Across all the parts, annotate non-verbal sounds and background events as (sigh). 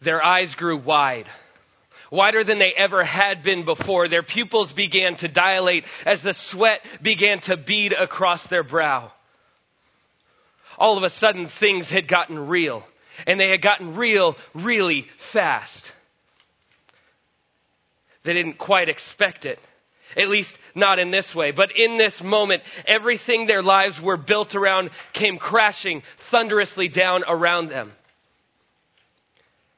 Their eyes grew wide, wider than they ever had been before. Their pupils began to dilate as the sweat began to bead across their brow. All of a sudden, things had gotten real, and they had gotten real really fast. They didn't quite expect it. At least not in this way. But in this moment, everything their lives were built around came crashing thunderously down around them.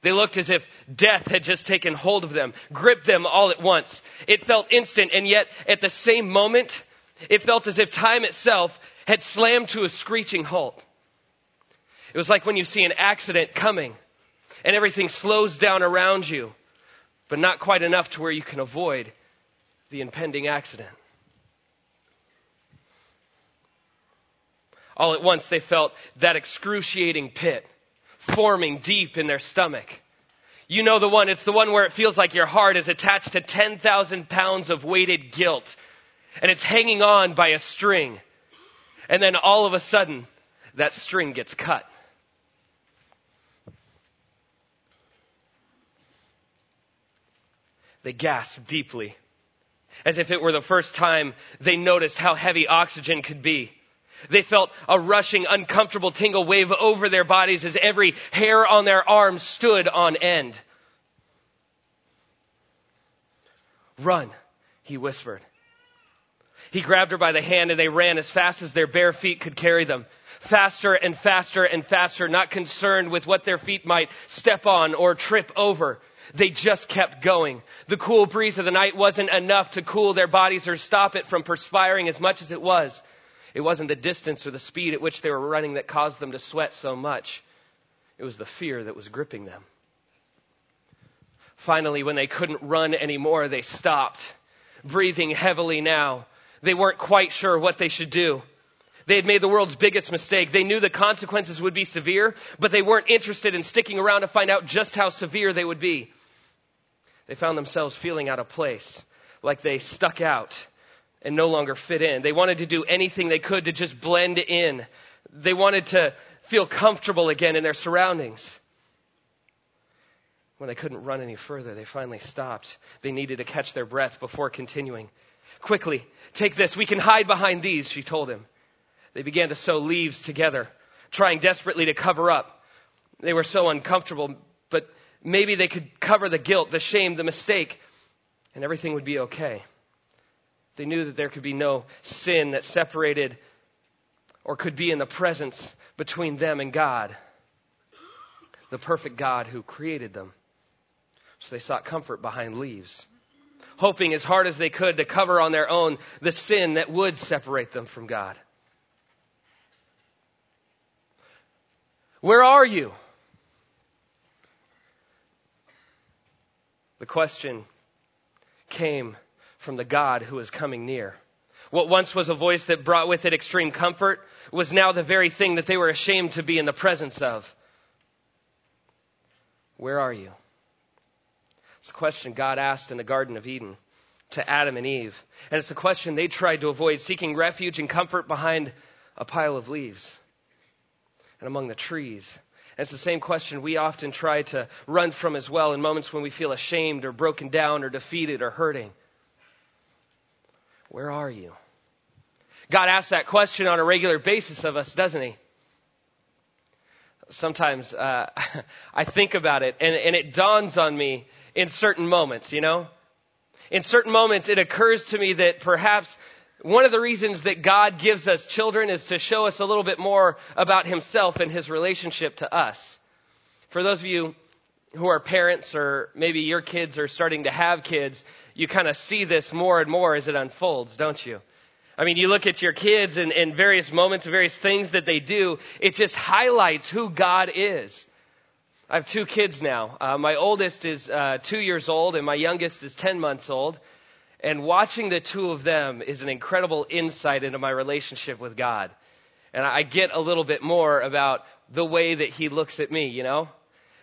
They looked as if death had just taken hold of them, gripped them all at once. It felt instant, and yet at the same moment, it felt as if time itself had slammed to a screeching halt. It was like when you see an accident coming and everything slows down around you, but not quite enough to where you can avoid the impending accident. All at once, they felt that excruciating pit forming deep in their stomach. You know the one, it's the one where it feels like your heart is attached to 10,000 pounds of weighted guilt and it's hanging on by a string. And then all of a sudden, that string gets cut. They gasp deeply, as if it were the first time they noticed how heavy oxygen could be. They felt a rushing, uncomfortable tingle wave over their bodies as every hair on their arms stood on end. Run, he whispered. He grabbed her by the hand and they ran as fast as their bare feet could carry them. Faster and faster and faster, not concerned with what their feet might step on or trip over. They just kept going. The cool breeze of the night wasn't enough to cool their bodies or stop it from perspiring as much as it was. It wasn't the distance or the speed at which they were running that caused them to sweat so much. It was the fear that was gripping them. Finally, when they couldn't run anymore, they stopped, breathing heavily now. They weren't quite sure what they should do. They had made the world's biggest mistake. They knew the consequences would be severe, but they weren't interested in sticking around to find out just how severe they would be. They found themselves feeling out of place, like they stuck out and no longer fit in. They wanted to do anything they could to just blend in. They wanted to feel comfortable again in their surroundings. When they couldn't run any further, they finally stopped. They needed to catch their breath before continuing. Quickly, take this. We can hide behind these, she told him. They began to sew leaves together, trying desperately to cover up. They were so uncomfortable, but maybe they could cover the guilt, the shame, the mistake, and everything would be okay. They knew that there could be no sin that separated or could be in the presence between them and God, the perfect God who created them. So they sought comfort behind leaves, hoping as hard as they could to cover on their own the sin that would separate them from God. Where are you? The question came from the God who is coming near. What once was a voice that brought with it extreme comfort was now the very thing that they were ashamed to be in the presence of. Where are you? It's a question God asked in the Garden of Eden to Adam and Eve. And it's a question they tried to avoid, seeking refuge and comfort behind a pile of leaves and among the trees. And it's the same question we often try to run from as well in moments when we feel ashamed or broken down or defeated or hurting. Where are you? God asks that question on a regular basis of us, doesn't He? Sometimes uh, (laughs) I think about it and, and it dawns on me in certain moments, you know? In certain moments, it occurs to me that perhaps one of the reasons that God gives us children is to show us a little bit more about Himself and His relationship to us. For those of you who are parents or maybe your kids are starting to have kids, you kind of see this more and more as it unfolds, don't you? I mean, you look at your kids and, and various moments, various things that they do, it just highlights who God is. I have two kids now. Uh, my oldest is uh, two years old and my youngest is 10 months old. And watching the two of them is an incredible insight into my relationship with God. And I get a little bit more about the way that He looks at me, you know?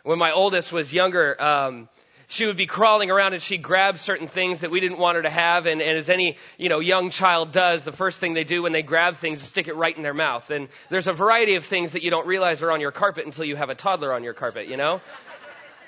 When my oldest was younger, um, she would be crawling around and she'd grab certain things that we didn't want her to have. And, and as any, you know, young child does, the first thing they do when they grab things is stick it right in their mouth. And there's a variety of things that you don't realize are on your carpet until you have a toddler on your carpet, you know?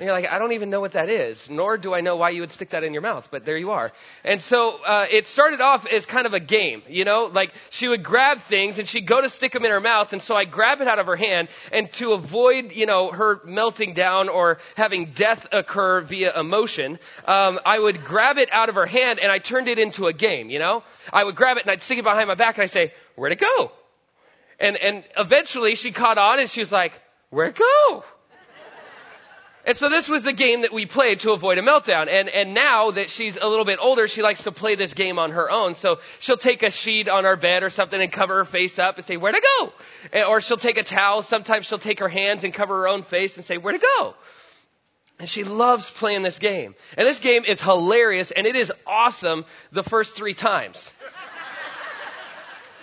And you're like, I don't even know what that is, nor do I know why you would stick that in your mouth, but there you are. And so uh, it started off as kind of a game, you know, like she would grab things and she'd go to stick them in her mouth, and so I grab it out of her hand, and to avoid, you know, her melting down or having death occur via emotion, um, I would grab it out of her hand and I turned it into a game, you know. I would grab it and I'd stick it behind my back and I'd say, "Where'd it go?" And and eventually she caught on and she was like, "Where'd it go?" And so this was the game that we played to avoid a meltdown. And, and now that she's a little bit older, she likes to play this game on her own. So she'll take a sheet on our bed or something and cover her face up and say, where to go? Or she'll take a towel. Sometimes she'll take her hands and cover her own face and say, where to go? And she loves playing this game. And this game is hilarious and it is awesome the first three times.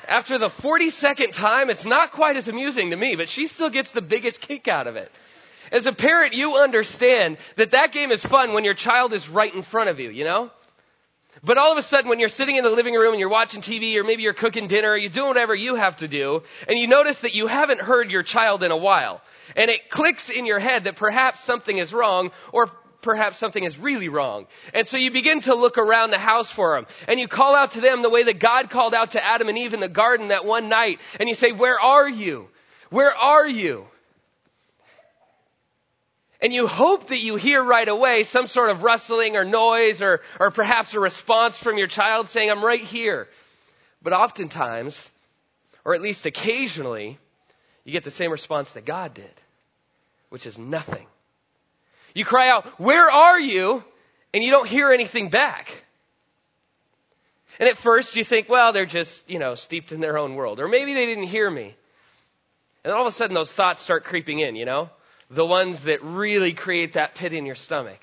After the 42nd time, it's not quite as amusing to me, but she still gets the biggest kick out of it. As a parent, you understand that that game is fun when your child is right in front of you, you know? But all of a sudden, when you're sitting in the living room and you're watching TV, or maybe you're cooking dinner, or you're doing whatever you have to do, and you notice that you haven't heard your child in a while, and it clicks in your head that perhaps something is wrong, or perhaps something is really wrong. And so you begin to look around the house for them, and you call out to them the way that God called out to Adam and Eve in the garden that one night, and you say, Where are you? Where are you? And you hope that you hear right away some sort of rustling or noise or, or perhaps a response from your child saying, I'm right here. But oftentimes, or at least occasionally, you get the same response that God did, which is nothing. You cry out, Where are you? And you don't hear anything back. And at first you think, well, they're just, you know, steeped in their own world. Or maybe they didn't hear me. And all of a sudden those thoughts start creeping in, you know? The ones that really create that pit in your stomach.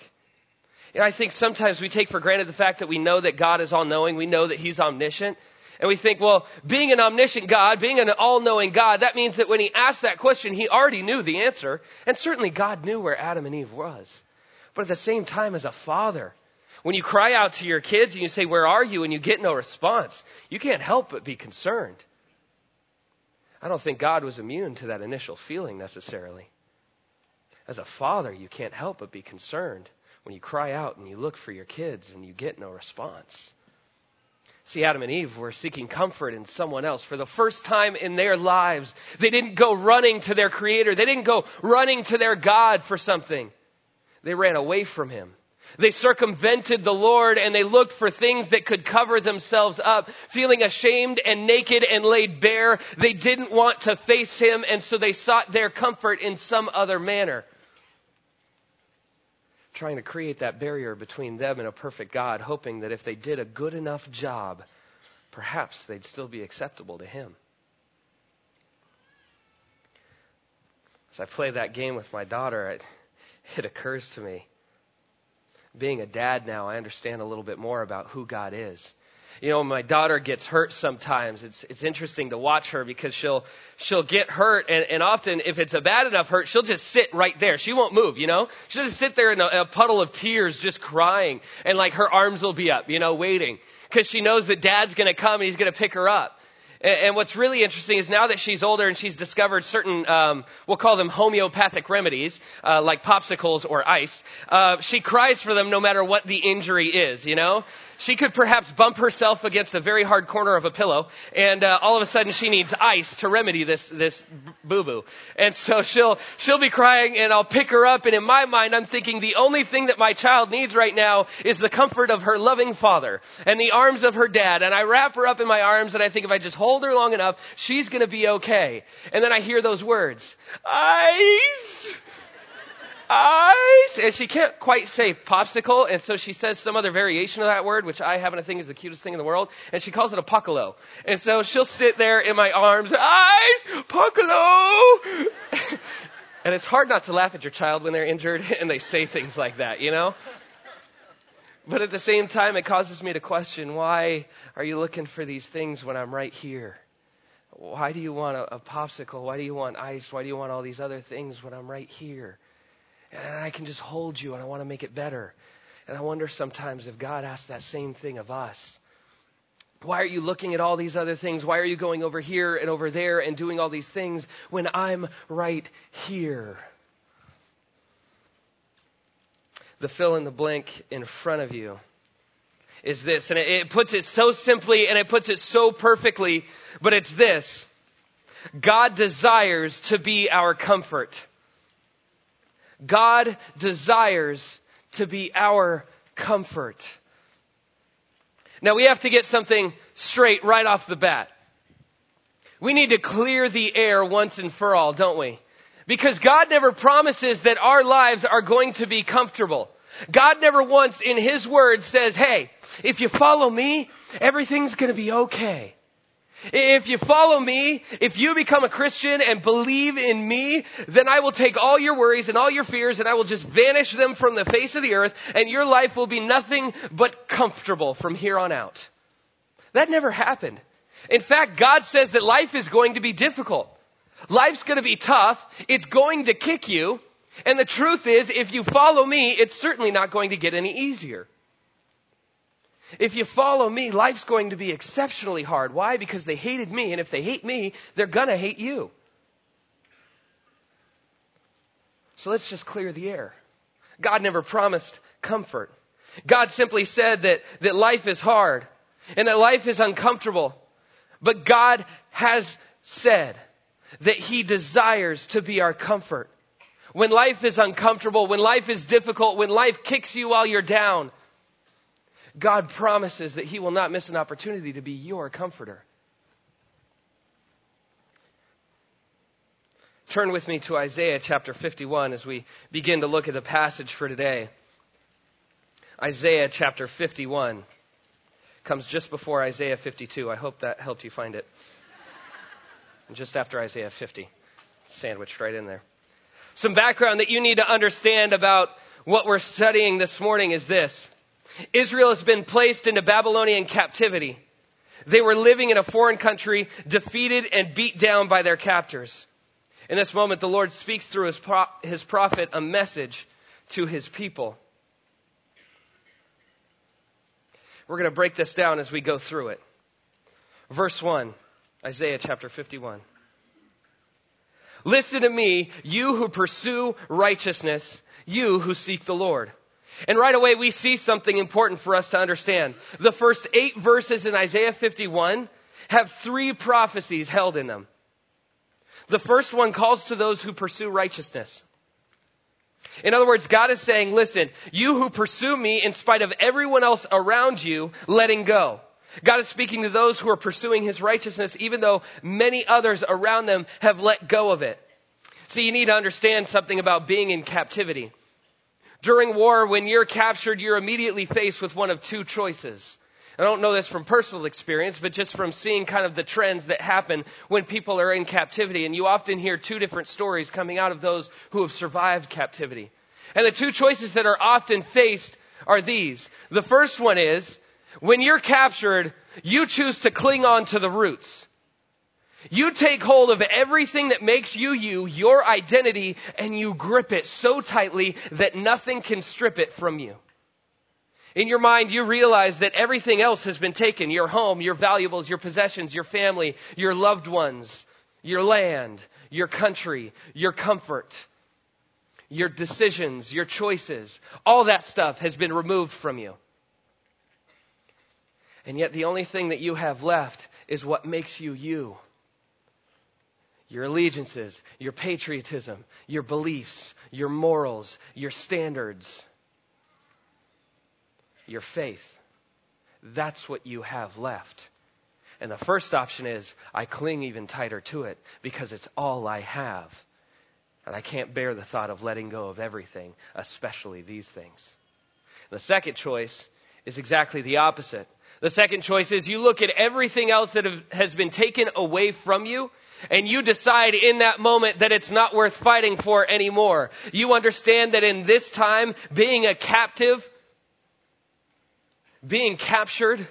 Know, I think sometimes we take for granted the fact that we know that God is all knowing, we know that He's omniscient. And we think, well, being an omniscient God, being an all knowing God, that means that when He asked that question, He already knew the answer. And certainly God knew where Adam and Eve was. But at the same time, as a father, when you cry out to your kids and you say, Where are you? and you get no response, you can't help but be concerned. I don't think God was immune to that initial feeling necessarily. As a father, you can't help but be concerned when you cry out and you look for your kids and you get no response. See, Adam and Eve were seeking comfort in someone else. For the first time in their lives, they didn't go running to their Creator. They didn't go running to their God for something. They ran away from Him. They circumvented the Lord and they looked for things that could cover themselves up, feeling ashamed and naked and laid bare. They didn't want to face Him and so they sought their comfort in some other manner trying to create that barrier between them and a perfect God, hoping that if they did a good enough job, perhaps they'd still be acceptable to Him. As I play that game with my daughter, it, (laughs) it occurs to me. Being a dad now, I understand a little bit more about who God is you know, my daughter gets hurt sometimes. It's, it's interesting to watch her because she'll, she'll get hurt and, and often if it's a bad enough hurt, she'll just sit right there. She won't move, you know? She'll just sit there in a, a puddle of tears just crying and like her arms will be up, you know, waiting because she knows that dad's going to come and he's going to pick her up. And, what's really interesting is now that she's older and she's discovered certain, um, we'll call them homeopathic remedies, uh, like popsicles or ice, uh, she cries for them no matter what the injury is, you know? She could perhaps bump herself against a very hard corner of a pillow, and uh, all of a sudden she needs ice to remedy this this boo boo. And so she'll she'll be crying, and I'll pick her up. And in my mind, I'm thinking the only thing that my child needs right now is the comfort of her loving father and the arms of her dad. And I wrap her up in my arms, and I think if I just hold her long enough, she's going to be okay. And then I hear those words, ice ice. And she can't quite say popsicle, and so she says some other variation of that word, which I happen to think is the cutest thing in the world, and she calls it a puckalo. And so she'll sit there in my arms, ice, puckalo. and it's hard not to laugh at your child when they're injured (laughs) and they say things like that, you know? But at the same time, it causes me to question why are you looking for these things when I'm right here? Why do you want a, a popsicle? Why do you want ice? Why do you want all these other things when I'm right here? And I can just hold you and I want to make it better. And I wonder sometimes if God asks that same thing of us. Why are you looking at all these other things? Why are you going over here and over there and doing all these things when I'm right here? the fill in the blank in front of you is this. And it, puts it so simply and it puts it so perfectly, but it's this. God desires to be our comfort. God desires to be our comfort. Now we have to get something straight right off the bat. We need to clear the air once and for all, don't we? Because God never promises that our lives are going to be comfortable. God never once in His Word says, hey, if you follow me, everything's gonna be okay. If you follow me, if you become a Christian and believe in me, then I will take all your worries and all your fears and I will just vanish them from the face of the earth and your life will be nothing but comfortable from here on out. That never happened. In fact, God says that life is going to be difficult. Life's going to be tough. It's going to kick you. And the truth is, if you follow me, it's certainly not going to get any easier. If you follow me, life's going to be exceptionally hard. Why? Because they hated me, and if they hate me, they're gonna hate you. So let's just clear the air. God never promised comfort. God simply said that, that life is hard and that life is uncomfortable. But God has said that He desires to be our comfort. When life is uncomfortable, when life is difficult, when life kicks you while you're down, God promises that He will not miss an opportunity to be your comforter. Turn with me to Isaiah chapter 51 as we begin to look at the passage for today. Isaiah chapter 51 comes just before Isaiah 52. I hope that helped you find it. And just after Isaiah 50, sandwiched right in there. Some background that you need to understand about what we're studying this morning is this. Israel has been placed into Babylonian captivity. They were living in a foreign country, defeated and beat down by their captors. In this moment, the Lord speaks through his, pro- his prophet a message to his people. We're going to break this down as we go through it. Verse 1, Isaiah chapter 51. Listen to me, you who pursue righteousness, you who seek the Lord. And right away we see something important for us to understand. The first eight verses in Isaiah 51 have three prophecies held in them. The first one calls to those who pursue righteousness. In other words, God is saying, listen, you who pursue me in spite of everyone else around you letting go. God is speaking to those who are pursuing his righteousness even though many others around them have let go of it. See, you need to understand something about being in captivity. During war, when you're captured, you're immediately faced with one of two choices. I don't know this from personal experience, but just from seeing kind of the trends that happen when people are in captivity. And you often hear two different stories coming out of those who have survived captivity. And the two choices that are often faced are these. The first one is, when you're captured, you choose to cling on to the roots. You take hold of everything that makes you you, your identity, and you grip it so tightly that nothing can strip it from you. In your mind, you realize that everything else has been taken. Your home, your valuables, your possessions, your family, your loved ones, your land, your country, your comfort, your decisions, your choices. All that stuff has been removed from you. And yet the only thing that you have left is what makes you you your allegiances, your patriotism, your beliefs, your morals, your standards, your faith. That's what you have left. And the first option is I cling even tighter to it because it's all I have. And I can't bear the thought of letting go of everything, especially these things. The second choice is exactly the opposite. The second choice is you look at everything else that have, has been taken away from you and you decide in that moment that it's not worth fighting for anymore. You understand that in this time, being a captive, being captured,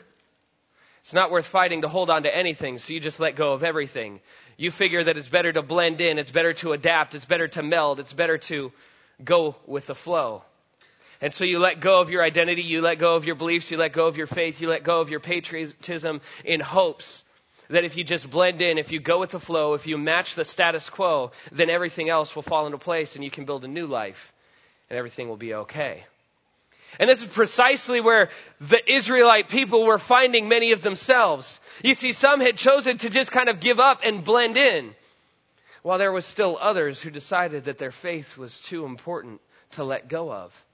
it's not worth fighting to hold on to anything, so you just let go of everything. You figure that it's better to blend in, it's better to adapt, it's better to meld, it's better to go with the flow. And so you let go of your identity, you let go of your beliefs, you let go of your faith, you let go of your patriotism in hopes that if you just blend in, if you go with the flow, if you match the status quo, then everything else will fall into place and you can build a new life and everything will be okay. And this is precisely where the Israelite people were finding many of themselves. You see, some had chosen to just kind of give up and blend in, while there was still others who decided that their faith was too important to let go of.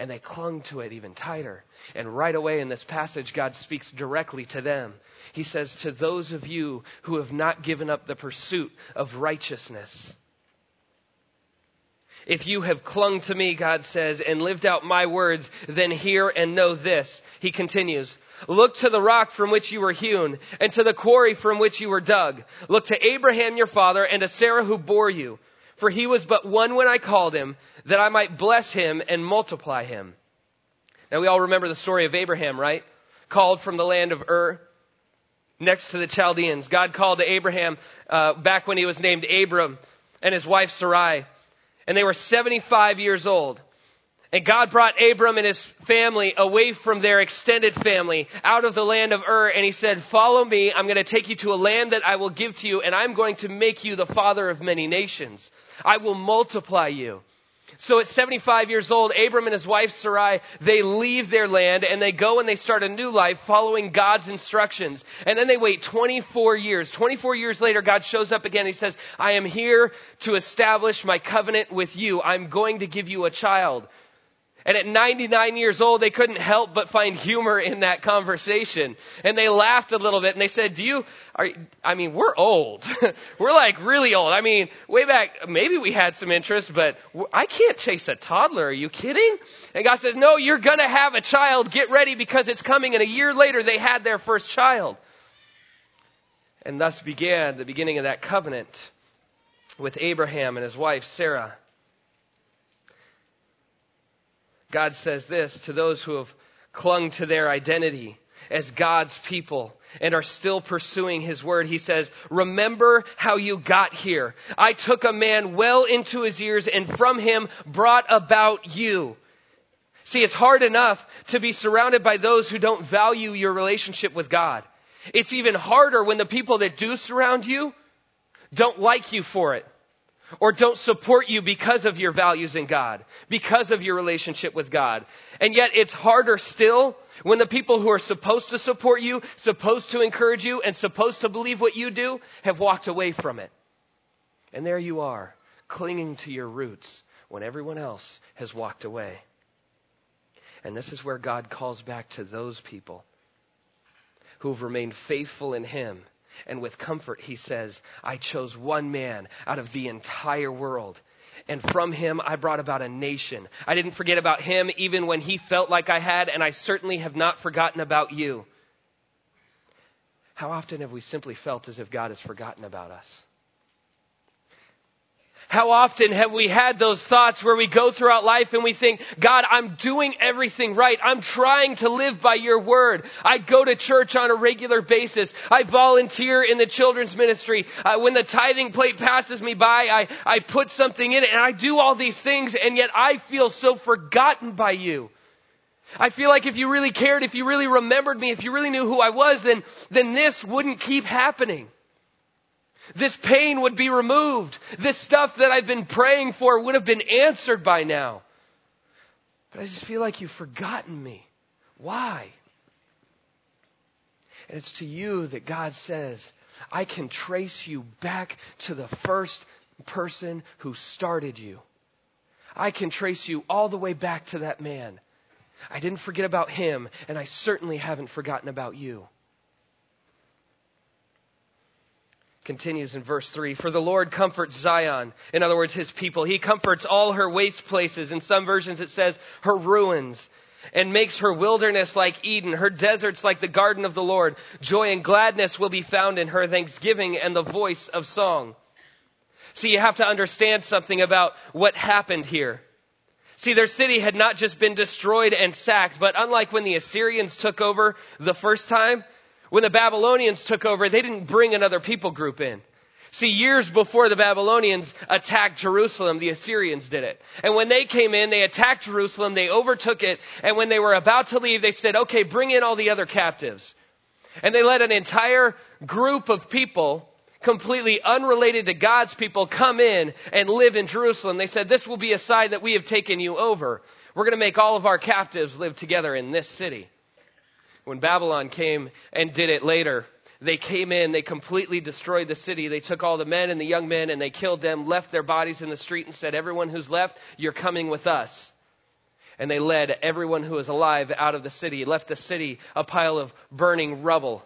And they clung to it even tighter. And right away in this passage, God speaks directly to them. He says, To those of you who have not given up the pursuit of righteousness, if you have clung to me, God says, and lived out my words, then hear and know this. He continues, Look to the rock from which you were hewn, and to the quarry from which you were dug. Look to Abraham your father, and to Sarah who bore you. For he was but one when I called him, that I might bless him and multiply him. Now we all remember the story of Abraham, right? Called from the land of Ur, next to the Chaldeans. God called to Abraham uh, back when he was named Abram, and his wife Sarai and they were 75 years old. And God brought Abram and his family away from their extended family out of the land of Ur and he said, follow me. I'm going to take you to a land that I will give to you and I'm going to make you the father of many nations. I will multiply you. So at 75 years old, Abram and his wife Sarai, they leave their land and they go and they start a new life following God's instructions. And then they wait 24 years. 24 years later, God shows up again. He says, I am here to establish my covenant with you. I'm going to give you a child. And at 99 years old, they couldn't help but find humor in that conversation. And they laughed a little bit and they said, do you, are, I mean, we're old. (laughs) we're like really old. I mean, way back, maybe we had some interest, but I can't chase a toddler. Are you kidding? And God says, no, you're gonna have a child. Get ready because it's coming. And a year later, they had their first child. And thus began the beginning of that covenant with Abraham and his wife, Sarah. God says this to those who have clung to their identity as God's people and are still pursuing His word. He says, remember how you got here. I took a man well into his years and from him brought about you. See, it's hard enough to be surrounded by those who don't value your relationship with God. It's even harder when the people that do surround you don't like you for it or don't support you because of your values in God, because of your relationship with God. And yet it's harder still when the people who are supposed to support you, supposed to encourage you, and supposed to believe what you do have walked away from it. And there you are, clinging to your roots when everyone else has walked away. And this is where God calls back to those people who've remained faithful in Him and with comfort, he says, I chose one man out of the entire world. And from him, I brought about a nation. I didn't forget about him even when he felt like I had, and I certainly have not forgotten about you. How often have we simply felt as if God has forgotten about us? How often have we had those thoughts where we go throughout life and we think, God, I'm doing everything right. I'm trying to live by your word. I go to church on a regular basis. I volunteer in the children's ministry. Uh, when the tithing plate passes me by, I, I put something in it and I do all these things and yet I feel so forgotten by you. I feel like if you really cared, if you really remembered me, if you really knew who I was, then, then this wouldn't keep happening. This pain would be removed. This stuff that I've been praying for would have been answered by now. But I just feel like you've forgotten me. Why? And it's to you that God says, I can trace you back to the first person who started you. I can trace you all the way back to that man. I didn't forget about him, and I certainly haven't forgotten about you. Continues in verse 3 For the Lord comforts Zion, in other words, his people. He comforts all her waste places. In some versions it says her ruins, and makes her wilderness like Eden, her deserts like the garden of the Lord. Joy and gladness will be found in her, thanksgiving and the voice of song. See, you have to understand something about what happened here. See, their city had not just been destroyed and sacked, but unlike when the Assyrians took over the first time, when the Babylonians took over, they didn't bring another people group in. See, years before the Babylonians attacked Jerusalem, the Assyrians did it. And when they came in, they attacked Jerusalem, they overtook it, and when they were about to leave, they said, okay, bring in all the other captives. And they let an entire group of people, completely unrelated to God's people, come in and live in Jerusalem. They said, this will be a sign that we have taken you over. We're going to make all of our captives live together in this city. When Babylon came and did it later, they came in, they completely destroyed the city. They took all the men and the young men and they killed them, left their bodies in the street and said, everyone who's left, you're coming with us. And they led everyone who was alive out of the city, left the city a pile of burning rubble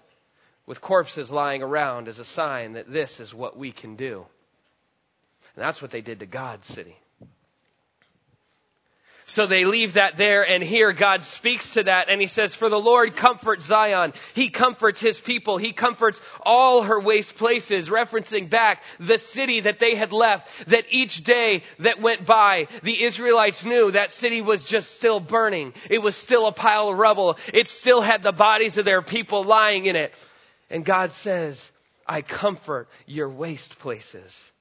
with corpses lying around as a sign that this is what we can do. And that's what they did to God's city. So they leave that there and here God speaks to that and he says, for the Lord comforts Zion. He comforts his people. He comforts all her waste places, referencing back the city that they had left, that each day that went by, the Israelites knew that city was just still burning. It was still a pile of rubble. It still had the bodies of their people lying in it. And God says, I comfort your waste places.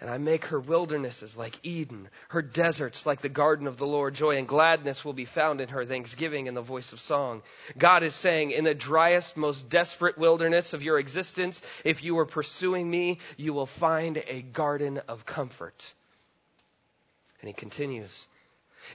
And I make her wildernesses like Eden, her deserts like the garden of the Lord. Joy and gladness will be found in her, thanksgiving and the voice of song. God is saying, in the driest, most desperate wilderness of your existence, if you are pursuing me, you will find a garden of comfort. And he continues,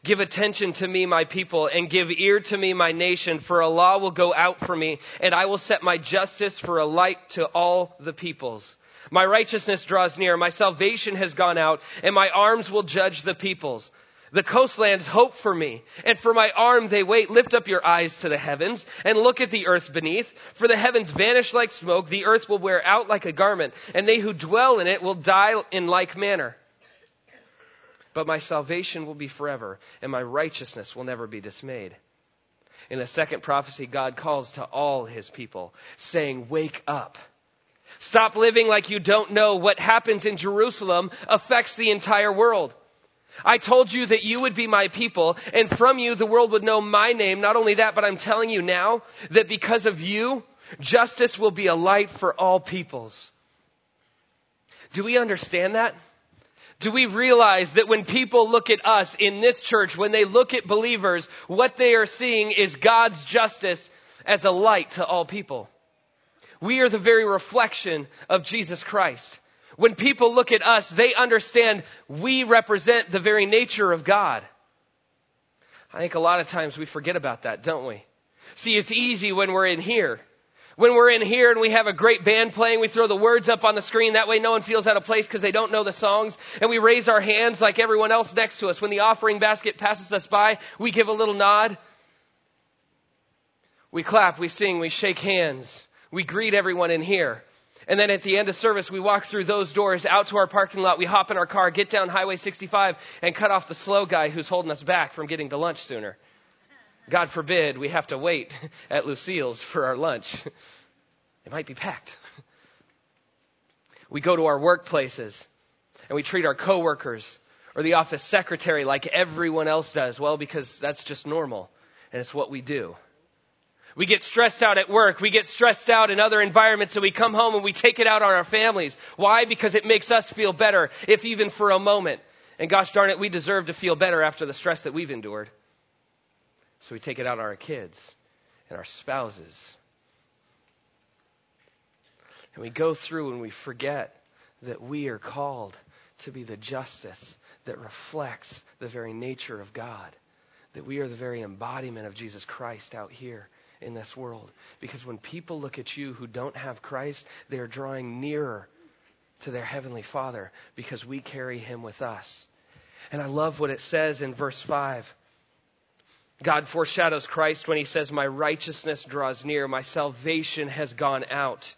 Give attention to me, my people, and give ear to me, my nation, for a law will go out for me, and I will set my justice for a light to all the peoples. My righteousness draws near. My salvation has gone out, and my arms will judge the peoples. The coastlands hope for me, and for my arm they wait. Lift up your eyes to the heavens, and look at the earth beneath. For the heavens vanish like smoke, the earth will wear out like a garment, and they who dwell in it will die in like manner. But my salvation will be forever, and my righteousness will never be dismayed. In the second prophecy, God calls to all his people, saying, Wake up Stop living like you don't know what happens in Jerusalem affects the entire world. I told you that you would be my people, and from you the world would know my name. Not only that, but I'm telling you now that because of you, justice will be a light for all peoples. Do we understand that? Do we realize that when people look at us in this church, when they look at believers, what they are seeing is God's justice as a light to all people? We are the very reflection of Jesus Christ. When people look at us, they understand we represent the very nature of God. I think a lot of times we forget about that, don't we? See, it's easy when we're in here. When we're in here and we have a great band playing, we throw the words up on the screen. That way no one feels out of place because they don't know the songs. And we raise our hands like everyone else next to us. When the offering basket passes us by, we give a little nod. We clap, we sing, we shake hands. We greet everyone in here. And then at the end of service, we walk through those doors out to our parking lot. We hop in our car, get down Highway 65, and cut off the slow guy who's holding us back from getting to lunch sooner. God forbid we have to wait (laughs) at Lucille's for our lunch. (laughs) It might be packed. (laughs) We go to our workplaces and we treat our coworkers or the office secretary like everyone else does. Well, because that's just normal and it's what we do. We get stressed out at work. We get stressed out in other environments and we come home and we take it out on our families. Why? Because it makes us feel better, if even for a moment. And gosh darn it, we deserve to feel better after the stress that we've endured. So we take it out on our kids and our spouses. And we go through and we forget that we are called to be the justice that reflects the very nature of God. That we are the very embodiment of Jesus Christ out here in this world. Because when people look at you who don't have Christ, they are drawing nearer to their Heavenly Father because we carry Him with us. And I love what it says in verse 5. God foreshadows Christ when He says, My righteousness draws near, my salvation has gone out.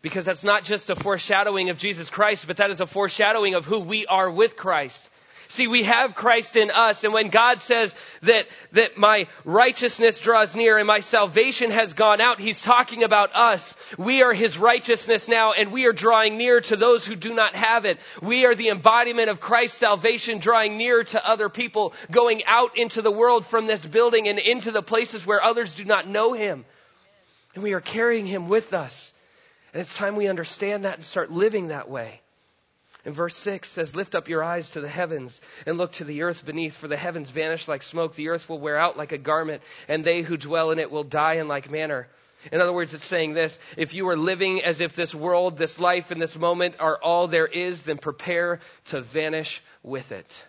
Because that's not just a foreshadowing of Jesus Christ, but that is a foreshadowing of who we are with Christ. See, we have Christ in us, and when God says that, that my righteousness draws near and my salvation has gone out, He's talking about us. We are His righteousness now, and we are drawing near to those who do not have it. We are the embodiment of Christ's salvation, drawing near to other people, going out into the world from this building and into the places where others do not know Him. And we are carrying Him with us. And it's time we understand that and start living that way. And verse 6 says, Lift up your eyes to the heavens and look to the earth beneath, for the heavens vanish like smoke. The earth will wear out like a garment, and they who dwell in it will die in like manner. In other words, it's saying this if you are living as if this world, this life, and this moment are all there is, then prepare to vanish with it.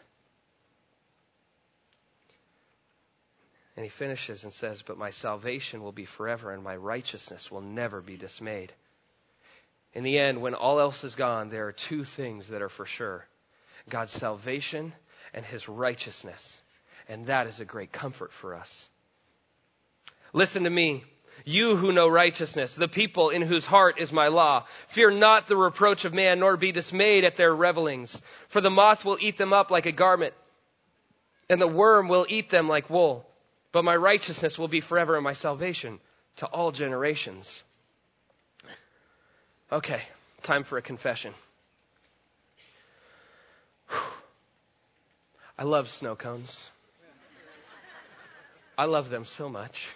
And he finishes and says, But my salvation will be forever, and my righteousness will never be dismayed. In the end, when all else is gone, there are two things that are for sure God's salvation and his righteousness. And that is a great comfort for us. Listen to me. You who know righteousness, the people in whose heart is my law, fear not the reproach of man, nor be dismayed at their revelings. For the moth will eat them up like a garment, and the worm will eat them like wool. But my righteousness will be forever and my salvation to all generations. Okay, time for a confession. I love snow cones. I love them so much.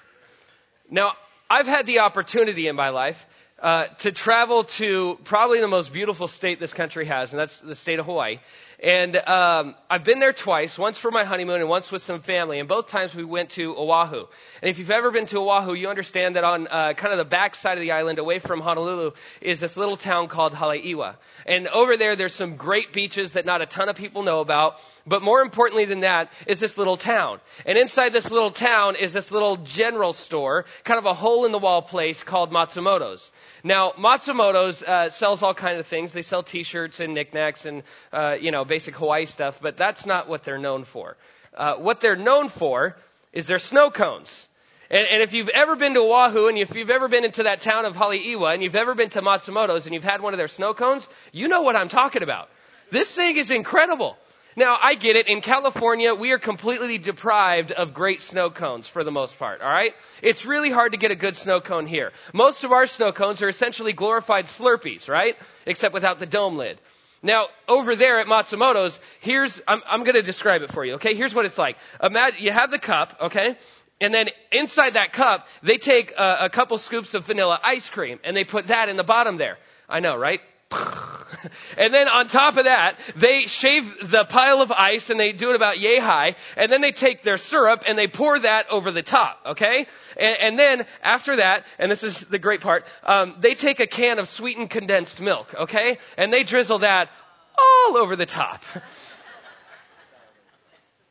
Now, I've had the opportunity in my life uh, to travel to probably the most beautiful state this country has, and that's the state of Hawaii. And um, I've been there twice, once for my honeymoon and once with some family. And both times we went to Oahu. And if you've ever been to Oahu, you understand that on uh, kind of the back side of the island, away from Honolulu, is this little town called Haleiwa. And over there, there's some great beaches that not a ton of people know about. But more importantly than that is this little town. And inside this little town is this little general store, kind of a hole in the wall place called Matsumoto's. Now, Matsumoto's uh, sells all kinds of things. They sell T-shirts and knickknacks and uh, you know basic Hawaii stuff, but that's not what they're known for. Uh, what they're known for is their snow cones. And, and, if you've ever been to Oahu and if you've ever been into that town of Haleiwa and you've ever been to Matsumoto's and you've had one of their snow cones, you know what I'm talking about. This thing is incredible. Now, I get it. In California, we are completely deprived of great snow cones for the most part, alright? It's really hard to get a good snow cone here. Most of our snow cones are essentially glorified Slurpees, right? Except without the dome lid. Now, over there at Matsumoto's, here's, I'm, I'm gonna describe it for you, okay? Here's what it's like. Imagine, you have the cup, okay? And then inside that cup, they take a, a couple scoops of vanilla ice cream and they put that in the bottom there. I know, right? (laughs) (laughs) and then on top of that, they shave the pile of ice and they do it about yay high. And then they take their syrup and they pour that over the top. Okay? And, and then after that, and this is the great part, um, they take a can of sweetened condensed milk. Okay? And they drizzle that all over the top. (laughs)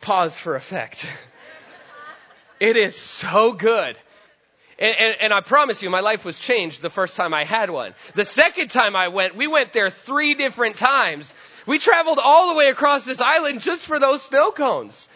Pause for effect. (laughs) It is so good. And, and, and, I promise you, my life was changed the first time I had one. The second time I went, we went there three different times. We traveled all the way across this island just for those snow cones.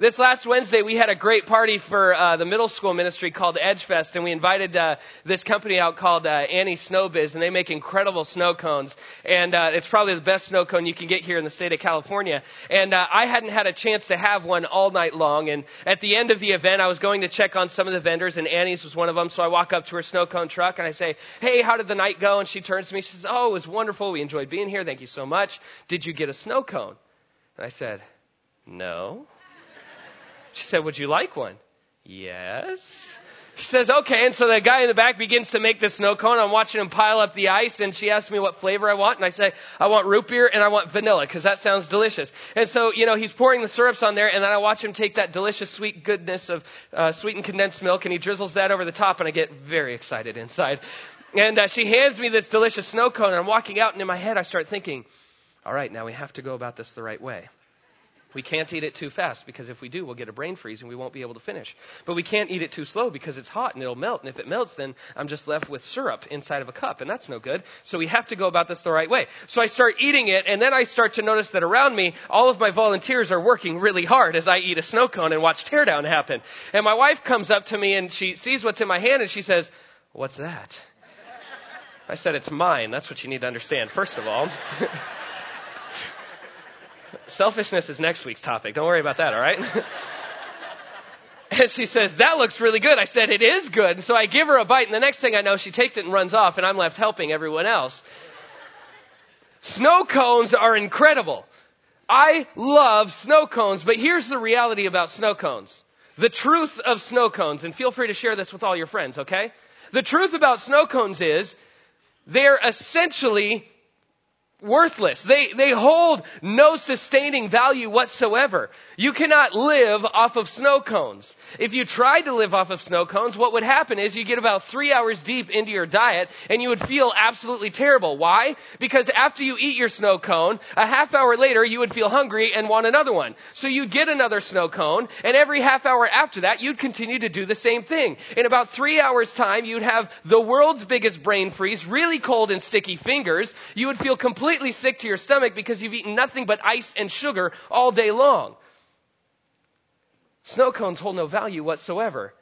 This last Wednesday, we had a great party for uh, the middle school ministry called Edgefest, and we invited uh, this company out called uh, Annie Snowbiz, and they make incredible snow cones. And uh, it's probably the best snow cone you can get here in the state of California. And uh, I hadn't had a chance to have one all night long. And at the end of the event, I was going to check on some of the vendors, and Annie's was one of them. So I walk up to her snow cone truck, and I say, "Hey, how did the night go?" And she turns to me, she says, "Oh, it was wonderful. We enjoyed being here. Thank you so much. Did you get a snow cone?" And I said, "No." She said, Would you like one? Yes. She says, okay, and so the guy in the back begins to make the snow cone. I'm watching him pile up the ice, and she asks me what flavor I want, and I say, I want root beer and I want vanilla, because that sounds delicious. And so, you know, he's pouring the syrups on there, and then I watch him take that delicious sweet goodness of uh, sweetened condensed milk, and he drizzles that over the top, and I get very excited inside. And uh, she hands me this delicious snow cone, and I'm walking out, and in my head I start thinking, all right, now we have to go about this the right way. We can't eat it too fast because if we do, we'll get a brain freeze and we won't be able to finish. But we can't eat it too slow because it's hot and it'll melt. And if it melts, then I'm just left with syrup inside of a cup and that's no good. So we have to go about this the right way. So I start eating it and then I start to notice that around me, all of my volunteers are working really hard as I eat a snow cone and watch teardown happen. And my wife comes up to me and she sees what's in my hand and she says, what's that? I said, it's mine. That's what you need to understand, first of all. (laughs) Selfishness is next week's topic. Don't worry about that, all right? and she says, that looks really good. I said, it is good. And so I give her a bite, and the next thing I know, she takes it and runs off, and I'm left helping everyone else. Snow cones are incredible. I love snow cones, but here's the reality about snow cones. The truth of snow cones, and feel free to share this with all your friends, okay? The truth about snow cones is they're essentially worthless. They, they hold no sustaining value whatsoever. You cannot live off of snow cones. If you tried to live off of snow cones, what would happen is you get about three hours deep into your diet and you would feel absolutely terrible. Why? Because after you eat your snow cone, a half hour later you would feel hungry and want another one. So you'd get another snow cone and every half hour after that you'd continue to do the same thing. In about three hours time you'd have the world's biggest brain freeze, really cold and sticky fingers. You would feel completely sick to your stomach because you've eaten nothing but ice and sugar all day long. Snow cones hold no value whatsoever.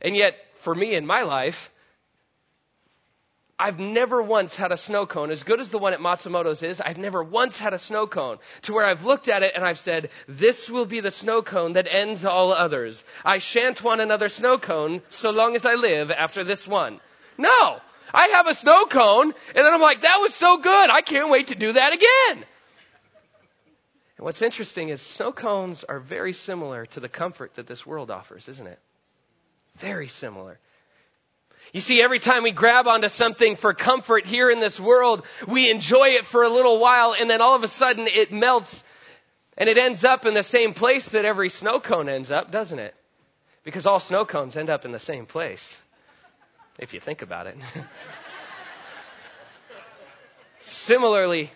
And yet, for me in my life, I've never once had a snow cone, as good as the one at Matsumoto's is, I've never once had a snow cone to where I've looked at it and I've said, this will be the snow cone that ends all others. I shan't want another snow cone so long as I live after this one. No! I have a snow cone and then I'm like, that was so good, I can't wait to do that again. And what's interesting is snow cones are very similar to the comfort that this world offers, isn't it? Very similar. You see, every time we grab onto something for comfort here in this world, we enjoy it for a little while and then all of a sudden it melts and it ends up in the same place that every snow cone ends up, doesn't it? Because all snow cones end up in the same place. If you think about it. Similarly,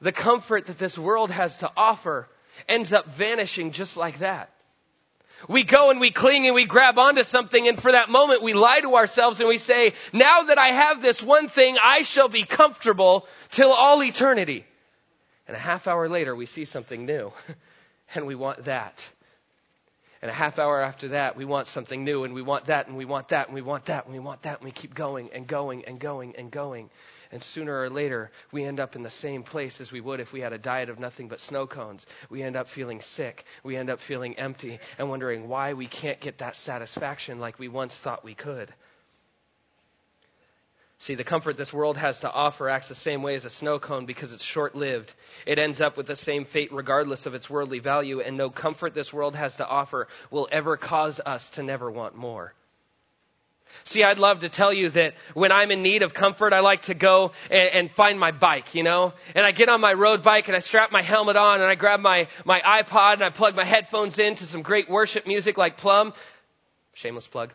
the comfort that this world has to offer ends up vanishing just like that. We go and we cling and we grab onto something and for that moment we lie to ourselves and we say, now that I have this one thing, I shall be comfortable till all eternity. And a half hour later we see something new (laughs) and we want that. And a half hour after that, we want something new and we want that and we want that and we want that and we want that and we keep going and going and going and going. And sooner or later, we end up in the same place as we would if we had a diet of nothing but snow cones. We end up feeling sick. We end up feeling empty and wondering why we can't get that satisfaction like we once thought we could. See, the comfort this world has to offer acts the same way as a snow cone because it's short lived. It ends up with the same fate regardless of its worldly value, and no comfort this world has to offer will ever cause us to never want more. See, I'd love to tell you that when I'm in need of comfort, I like to go and, and, find my bike, you know? And I get on my road bike and I strap my helmet on and I grab my, my iPod and I plug my headphones in to some great worship music like Plum. Shameless plug.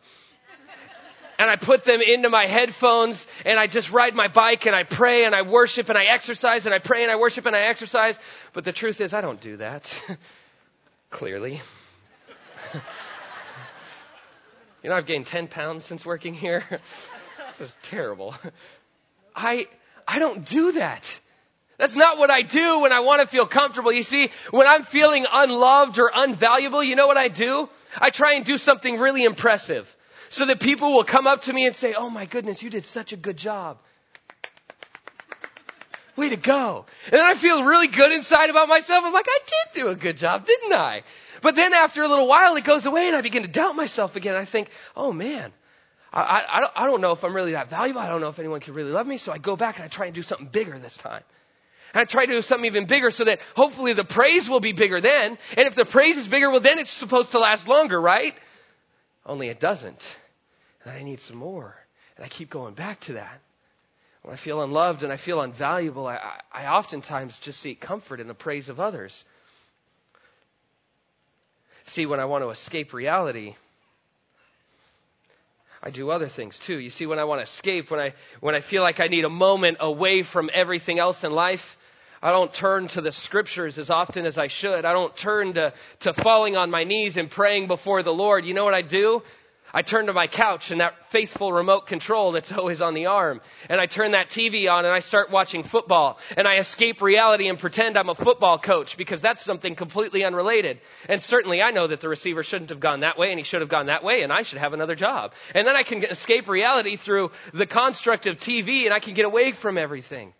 And I put them into my headphones and I just ride my bike and I pray and I worship and I exercise and I pray and I worship and I exercise. But the truth is I don't do that. (laughs) Clearly. (laughs) You know, I've gained 10 pounds since working here. (laughs) It's terrible. I, I don't do that. That's not what I do when I want to feel comfortable. You see, when I'm feeling unloved or unvaluable, you know what I do? I try and do something really impressive so that people will come up to me and say, Oh my goodness, you did such a good job. Way to go. And then I feel really good inside about myself. I'm like, I did do a good job, didn't I? But then after a little while, it goes away and I begin to doubt myself again. I think, oh man, I, I, don't, I don't know if I'm really that valuable. I don't know if anyone can really love me. So I go back and I try and do something bigger this time. And I try to do something even bigger so that hopefully the praise will be bigger then. And if the praise is bigger, well then it's supposed to last longer, right? Only it doesn't. I need some more. And I keep going back to that. When I feel unloved and I feel unvaluable, I, I, I oftentimes just seek comfort in the praise of others. See, when I want to escape reality, I do other things too. You see, when I want to escape, when I, when I feel like I need a moment away from everything else in life, I don't turn to the scriptures as often as I should. I don't turn to, to falling on my knees and praying before the Lord. You know what I do? I turn to my couch and that faithful remote control that's (laughs) always on the arm. And I turn that TV on and I start watching football. And I escape reality and pretend I'm a football coach because that's something completely unrelated. And certainly I know that the receiver shouldn't have gone that way and he should have gone that way and I should have another job. And then I can escape reality through the construct of TV and I can get away from everything.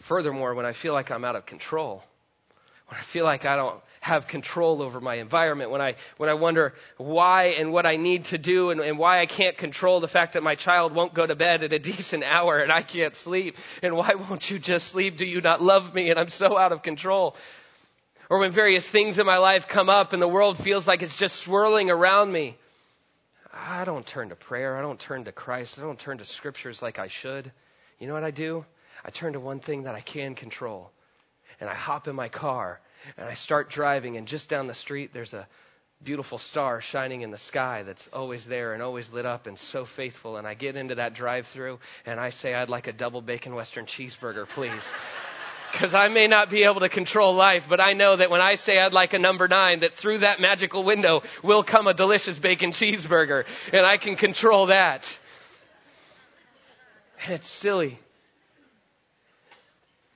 Furthermore, when I feel like I'm out of control, when I feel like I don't have control over my environment, when I, when I wonder why and what I need to do and, and why I can't control the fact that my child won't go to bed at a (laughs) decent hour and I can't sleep, and why won't you just sleep? Do you not love me? And I'm so out of control. Or when various things in my life come up and the world feels like it's just swirling around me. I don't turn to prayer. I don't turn to Christ. I don't turn to scriptures like I should. You know what I do? I turn to one thing that I can control. And I hop in my car and I start driving, and just down the street, there's a beautiful star shining in the sky that's always there and always lit up and so faithful. And I get into that drive through and I say, I'd like a double bacon Western cheeseburger, please. (laughs) Because I may not be able to control life, but I know that when I say I'd like a number nine, that through that magical window will come a delicious bacon cheeseburger. And I can control that. And it's silly.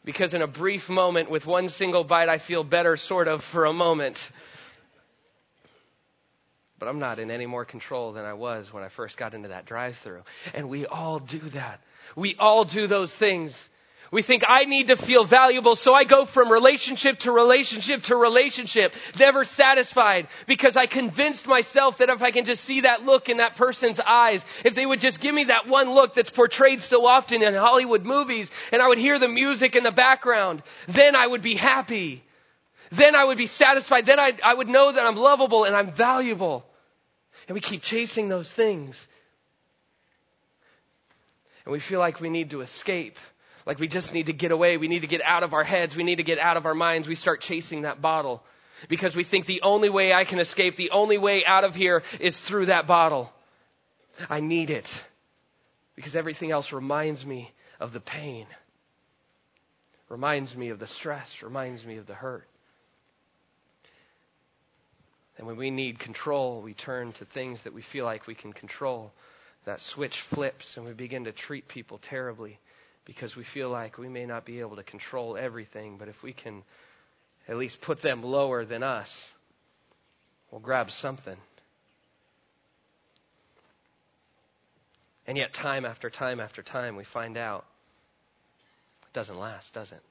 Because in a brief moment, with one single bite, I feel better, sort of, for a moment but I'm not in any more control than I was when I first got into that drive through. And we all do that. We all do those things. We think I need to feel valuable, so I go from relationship to relationship to relationship, never satisfied, because I convinced myself that if I can just see that look in that person's eyes, if they would just give me that one look that's portrayed so often in Hollywood movies, and I would hear the music in the background, then I would be happy. Then I would be satisfied. Then I, I would know that I'm lovable and I'm valuable. And we keep chasing those things. And we feel like we need to escape. Like we just need to get away. We need to get out of our heads. We need to get out of our minds. We start chasing that bottle because we think the only way I can escape, the only way out of here is through that bottle. I need it because everything else reminds me of the pain, reminds me of the stress, reminds me of the hurt. And when we need control, we turn to things that we feel like we can control. That switch flips and we begin to treat people terribly because we feel like we may not be able to control everything, but if we can at least put them lower than us, we'll grab something. And yet, time after time after time, we find out it doesn't last, does it?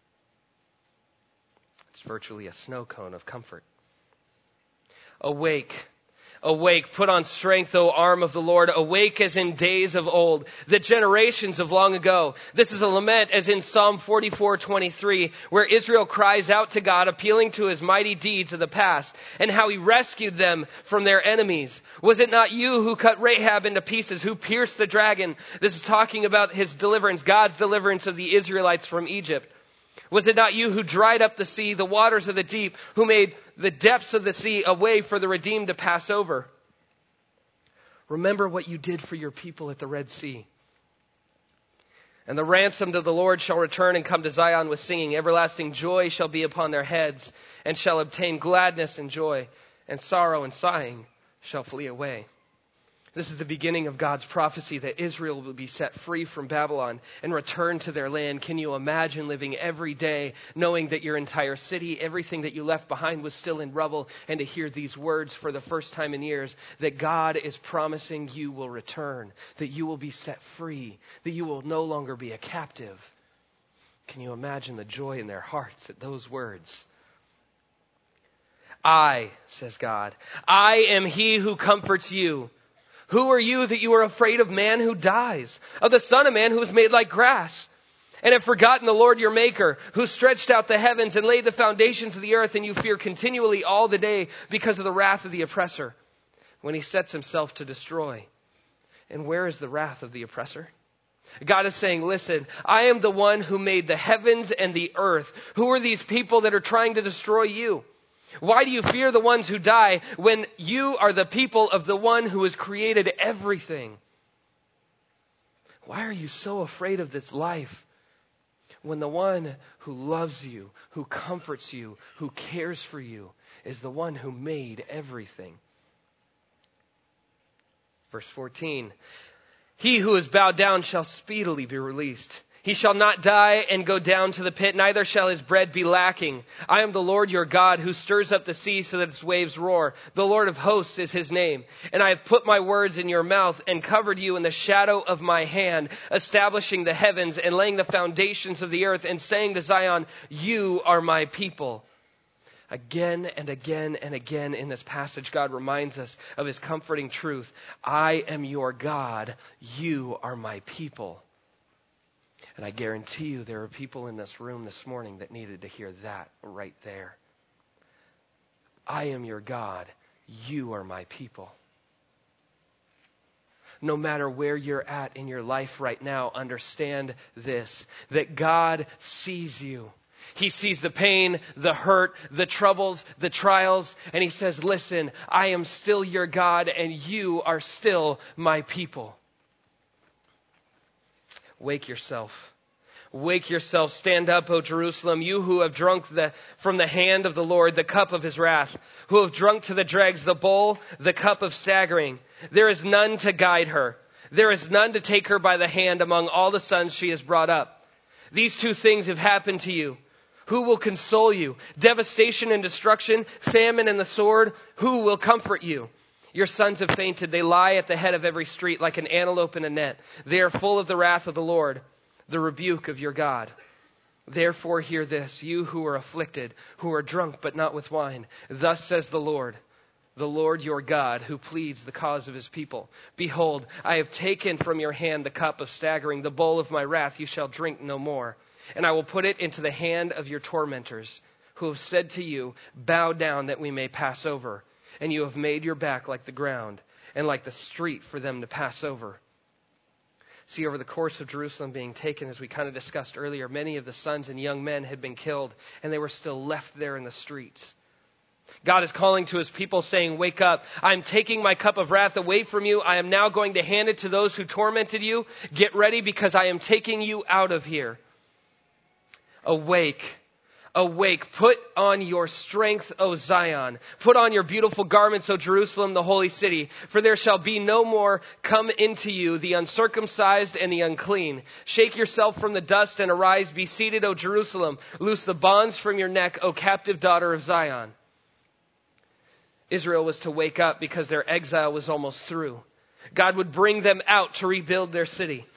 It's virtually a snow cone of comfort. Awake. Awake, put on strength, O arm of the Lord. Awake as in days of old, the generations of long ago. This is a lament as in Psalm 44:23, where Israel cries out to God, appealing to his mighty deeds of the past and how he rescued them from their enemies. Was it not you who cut Rahab into pieces, who pierced the dragon? This is talking about his deliverance, God's deliverance of the Israelites from Egypt. Was it not you who dried up the sea, the waters of the deep, who made the depths of the sea a way for the redeemed to pass over? Remember what you did for your people at the Red Sea. And the ransomed of the Lord shall return and come to Zion with singing. Everlasting joy shall be upon their heads, and shall obtain gladness and joy, and sorrow and sighing shall flee away. This is the beginning of God's prophecy that Israel will be set free from Babylon and return to their land. Can you imagine living every day knowing that your entire city, everything that you left behind was still in rubble, and to hear these words for the first time in years that God is promising you will return, that you will be set free, that you will no longer be a captive? Can you imagine the joy in their hearts at those words? I, says God, I am he who comforts you. Who are you that you are afraid of man who dies, of the son of man who is made like grass? And have forgotten the Lord your maker, who stretched out the heavens and laid the foundations of the earth, and you fear continually all the day because of the wrath of the oppressor, when he sets himself to destroy. And where is the wrath of the oppressor? God is saying, listen, I am the one who made the heavens and the earth. Who are these people that are trying to destroy you? Why do you fear the ones who die when you are the people of the one who has created everything? Why are you so afraid of this life when the one who loves you, who comforts you, who cares for you is the one who made everything? Verse 14 He who is bowed down shall speedily be released. He shall not die and go down to the pit, neither shall his bread be lacking. I am the Lord your God who stirs up the sea so that its waves roar. The Lord of hosts is his name. And I have put my words in your mouth and covered you in the shadow of my hand, establishing the heavens and laying the foundations of the earth and saying to Zion, you are my people. Again and again and again in this passage, God reminds us of his comforting truth. I am your God. You are my people. And I guarantee you there are people in this room this morning that needed to hear that right there. I am your God. You are my people. no matter where you're at in your life right now, understand this that God sees you. He sees the pain, the hurt, the troubles, the trials, and He says, Listen, I am still your God, and you are still my people. Wake yourself. Wake yourself, stand up, O Jerusalem, you who have drunk the, from the hand of the Lord the cup of his wrath, who have drunk to the dregs the bowl, the cup of staggering. There is none to guide her. There is none to take her by the hand among all the sons she has brought up. These two things have happened to you. Who will console you? Devastation and destruction, famine and the sword. Who will comfort you? Your sons have fainted. They lie at the head of every street like an antelope in a net. They are full of the wrath of the Lord the rebuke of your God. Therefore, hear this, you who are afflicted, who are drunk but not with wine. Thus says the Lord, the Lord your God, who pleads the cause of his people. Behold, I have taken from your hand the cup of staggering, the bowl of my wrath, you shall drink no more. And I will put it into the hand of your tormentors, who have said to you, Bow down that we may pass over. And you have made your back like the ground, and like the street for them to pass over. See, over the course of Jerusalem being taken, as we kind of discussed earlier, many of the sons and young men had been killed, and they were still left there in the streets. God is calling to his people saying, Wake up. I'm taking my cup of wrath away from you. I am now going to hand it to those who tormented you. Get ready because I am taking you out of here. Awake awake. Put on your strength, O Zion. Put on your beautiful garments, O Jerusalem, the holy city. For there shall be no more come into you the uncircumcised and the unclean. Shake yourself from the dust and arise. Be seated, O Jerusalem. Loose the bonds from your neck, O captive daughter of Zion. Israel was to wake up because their exile was almost through. God would bring them out to rebuild their city.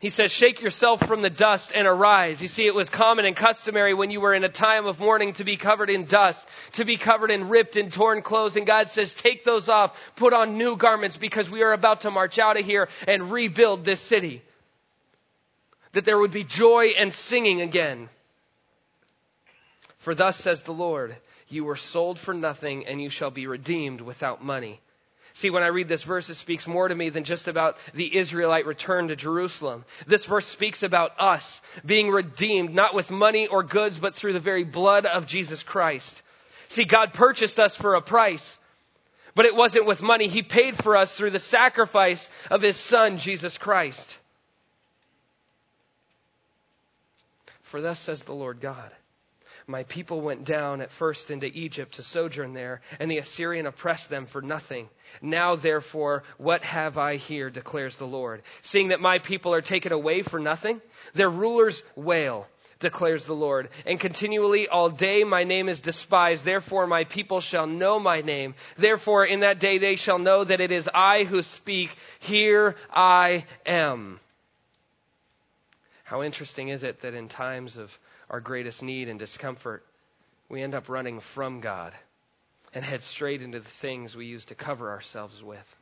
He says, shake yourself from the dust and arise. You see, it was common and customary when you were in a time of mourning to be covered in dust, to be covered in ripped and torn clothes. And God says, take those off, put on new garments because we are about to march out of here and rebuild this city. That there would be joy and singing again. For thus says the Lord, you were sold for nothing and you shall be redeemed without money. See, when I read this verse, it speaks more to me than just about the Israelite return to Jerusalem. This verse speaks about us being redeemed, not with money or goods, but through the very blood of Jesus Christ. See, God purchased us for a price, but it wasn't with money. He paid for us through the sacrifice of His Son, Jesus Christ. For thus says the Lord God. My people went down at first into Egypt to sojourn there, and the Assyrian oppressed them for nothing. Now, therefore, what have I here, declares the Lord? Seeing that my people are taken away for nothing, their rulers wail, declares the Lord. And continually all day my name is despised. Therefore my people shall know my name. Therefore in that day they shall know that it is I who speak. Here I am. How interesting is it that in times of our greatest need and discomfort, we end up running from God and head straight into the things we use to cover ourselves with.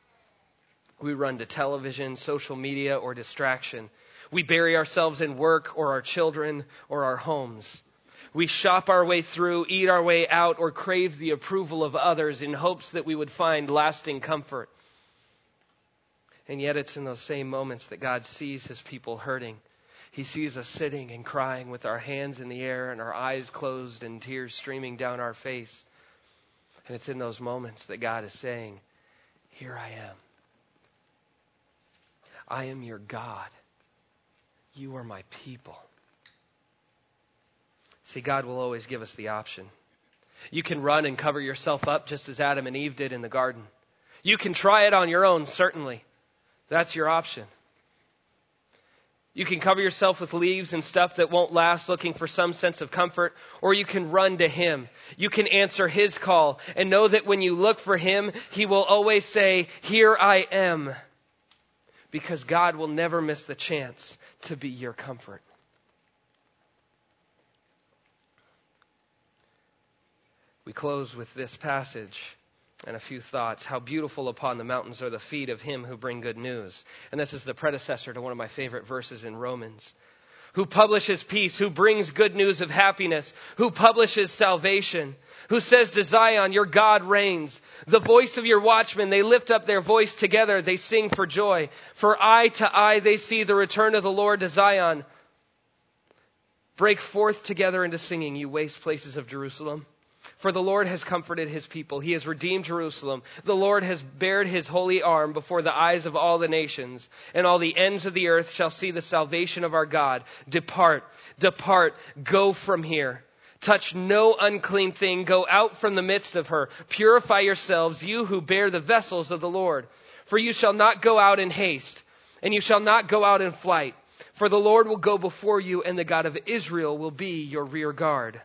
We run to television, social media, or distraction. We bury ourselves in work or our children or our homes. We shop our way through, eat our way out, or crave the approval of others in hopes that we would find lasting comfort. And yet, it's in those same moments that God sees his people hurting he sees us sitting and crying with our hands in the air and our eyes closed and tears streaming down our face. And it's in those moments that God is saying, Here I am. I am your God. You are my people. See, God will always give us the option. You can run and cover yourself up just as Adam and Eve did in the garden. You can try it on your own, certainly. That's your option. You can cover yourself with leaves and stuff that won't last looking for some sense of comfort, or you can run to Him. You can answer His call and know that when you look for Him, He will always say, Here I am. Because God will never miss the chance to be your comfort. We close with this passage and a few thoughts. How beautiful upon the mountains are the feet of him who bring good news. And this is the predecessor to one of my favorite verses in Romans. who publishes peace, who brings good news of happiness, who publishes salvation, who says to Zion, Your God reigns. The voice of your watchmen, they lift up their voice together, they sing for joy. For eye to eye they see the return of the Lord to Zion. Break forth together into singing, you waste places of Jerusalem. For the Lord has comforted his people. He has redeemed Jerusalem. The Lord has bared his holy arm before the eyes of all the nations, and all the ends of the earth shall see the salvation of our God. Depart, depart, go from here. Touch no unclean thing. Go out from the midst of her. Purify yourselves, you who bear the vessels of the Lord. For you shall not go out in haste, and you shall not go out in flight. For the Lord will go before you, and the God of Israel will be your rear guard.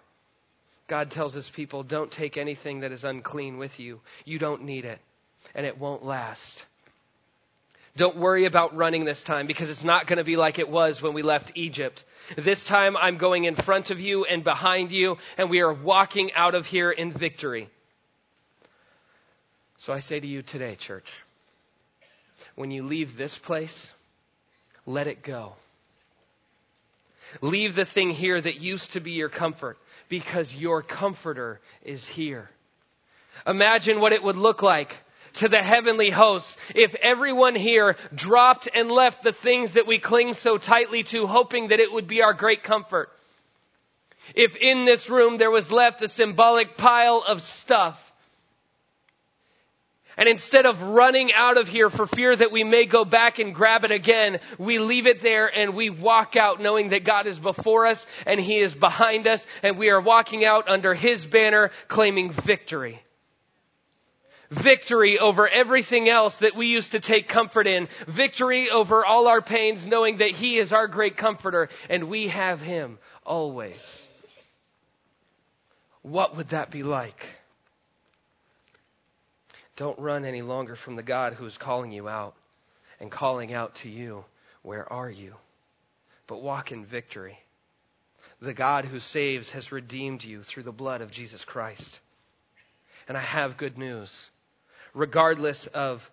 God tells his people, don't take anything that is unclean with you. You don't need it, and it won't last. Don't worry about running this time because it's not going to be like it was when we left Egypt. This time I'm going in front of you and behind you, and we are walking out of here in victory. So I say to you today, church, when you leave this place, let it go. Leave the thing here that used to be your comfort because your comforter is here. Imagine what it would look like to the heavenly hosts if everyone here dropped and left the things that we cling so tightly to, hoping that it would be our great comfort. If in this room there was left a symbolic pile of stuff and instead of running out of here for fear that we may go back and grab it again, we leave it there and we walk out knowing that God is before us and He is behind us and we are walking out under His banner claiming victory. Victory over everything else that we used to take comfort in. Victory over all our pains knowing that He is our great comforter and we have Him always. What would that be like? Don't run any longer from the God who is calling you out and calling out to you, Where are you? But walk in victory. The God who saves has redeemed you through the blood of Jesus Christ. And I have good news. Regardless of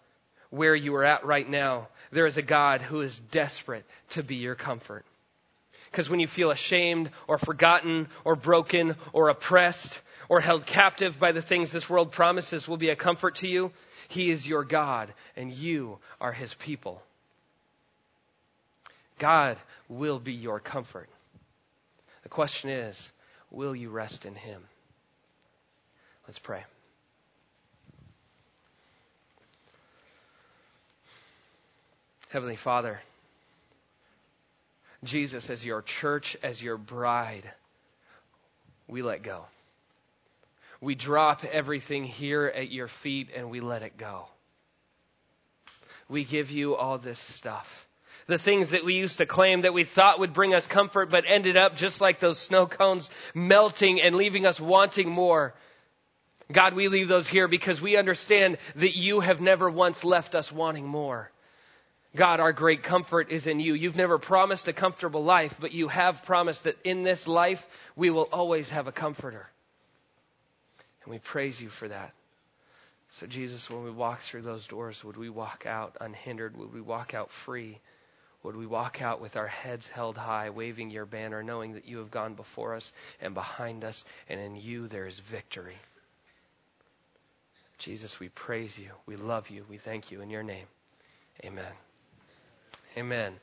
where you are at right now, there is a God who is desperate to be your comfort. Because when you feel ashamed or forgotten or broken or oppressed, or held captive by the things this world promises will be a comfort to you. He is your God, and you are his people. God will be your comfort. The question is, will you rest in him? Let's pray. Heavenly Father, Jesus, as your church, as your bride, we let go. We drop everything here at your feet and we let it go. We give you all this stuff. The things that we used to claim that we thought would bring us comfort, but ended up just like those snow cones melting and leaving us wanting more. God, we leave those here because we understand that you have never once left us wanting more. God, our great comfort is in you. You've never promised a comfortable life, but you have promised that in this life we will always have a comforter. And we praise you for that. So, Jesus, when we walk through those doors, would we walk out unhindered? Would we walk out free? Would we walk out with our heads held high, waving your banner, knowing that you have gone before us and behind us, and in you there is victory? Jesus, we praise you. We love you. We thank you in your name. Amen. Amen.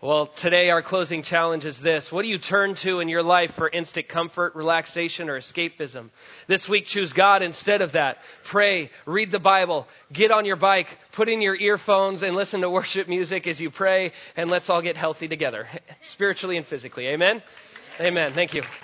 Well, today our closing challenge is this. What do you turn to in your life for instant comfort, relaxation, or escapism? This week, choose God instead of that. Pray, read the Bible, get on your bike, put in your earphones, and listen to (laughs) worship music as you pray, and let's all get healthy together, (laughs) spiritually and physically. Amen? Amen. Thank you.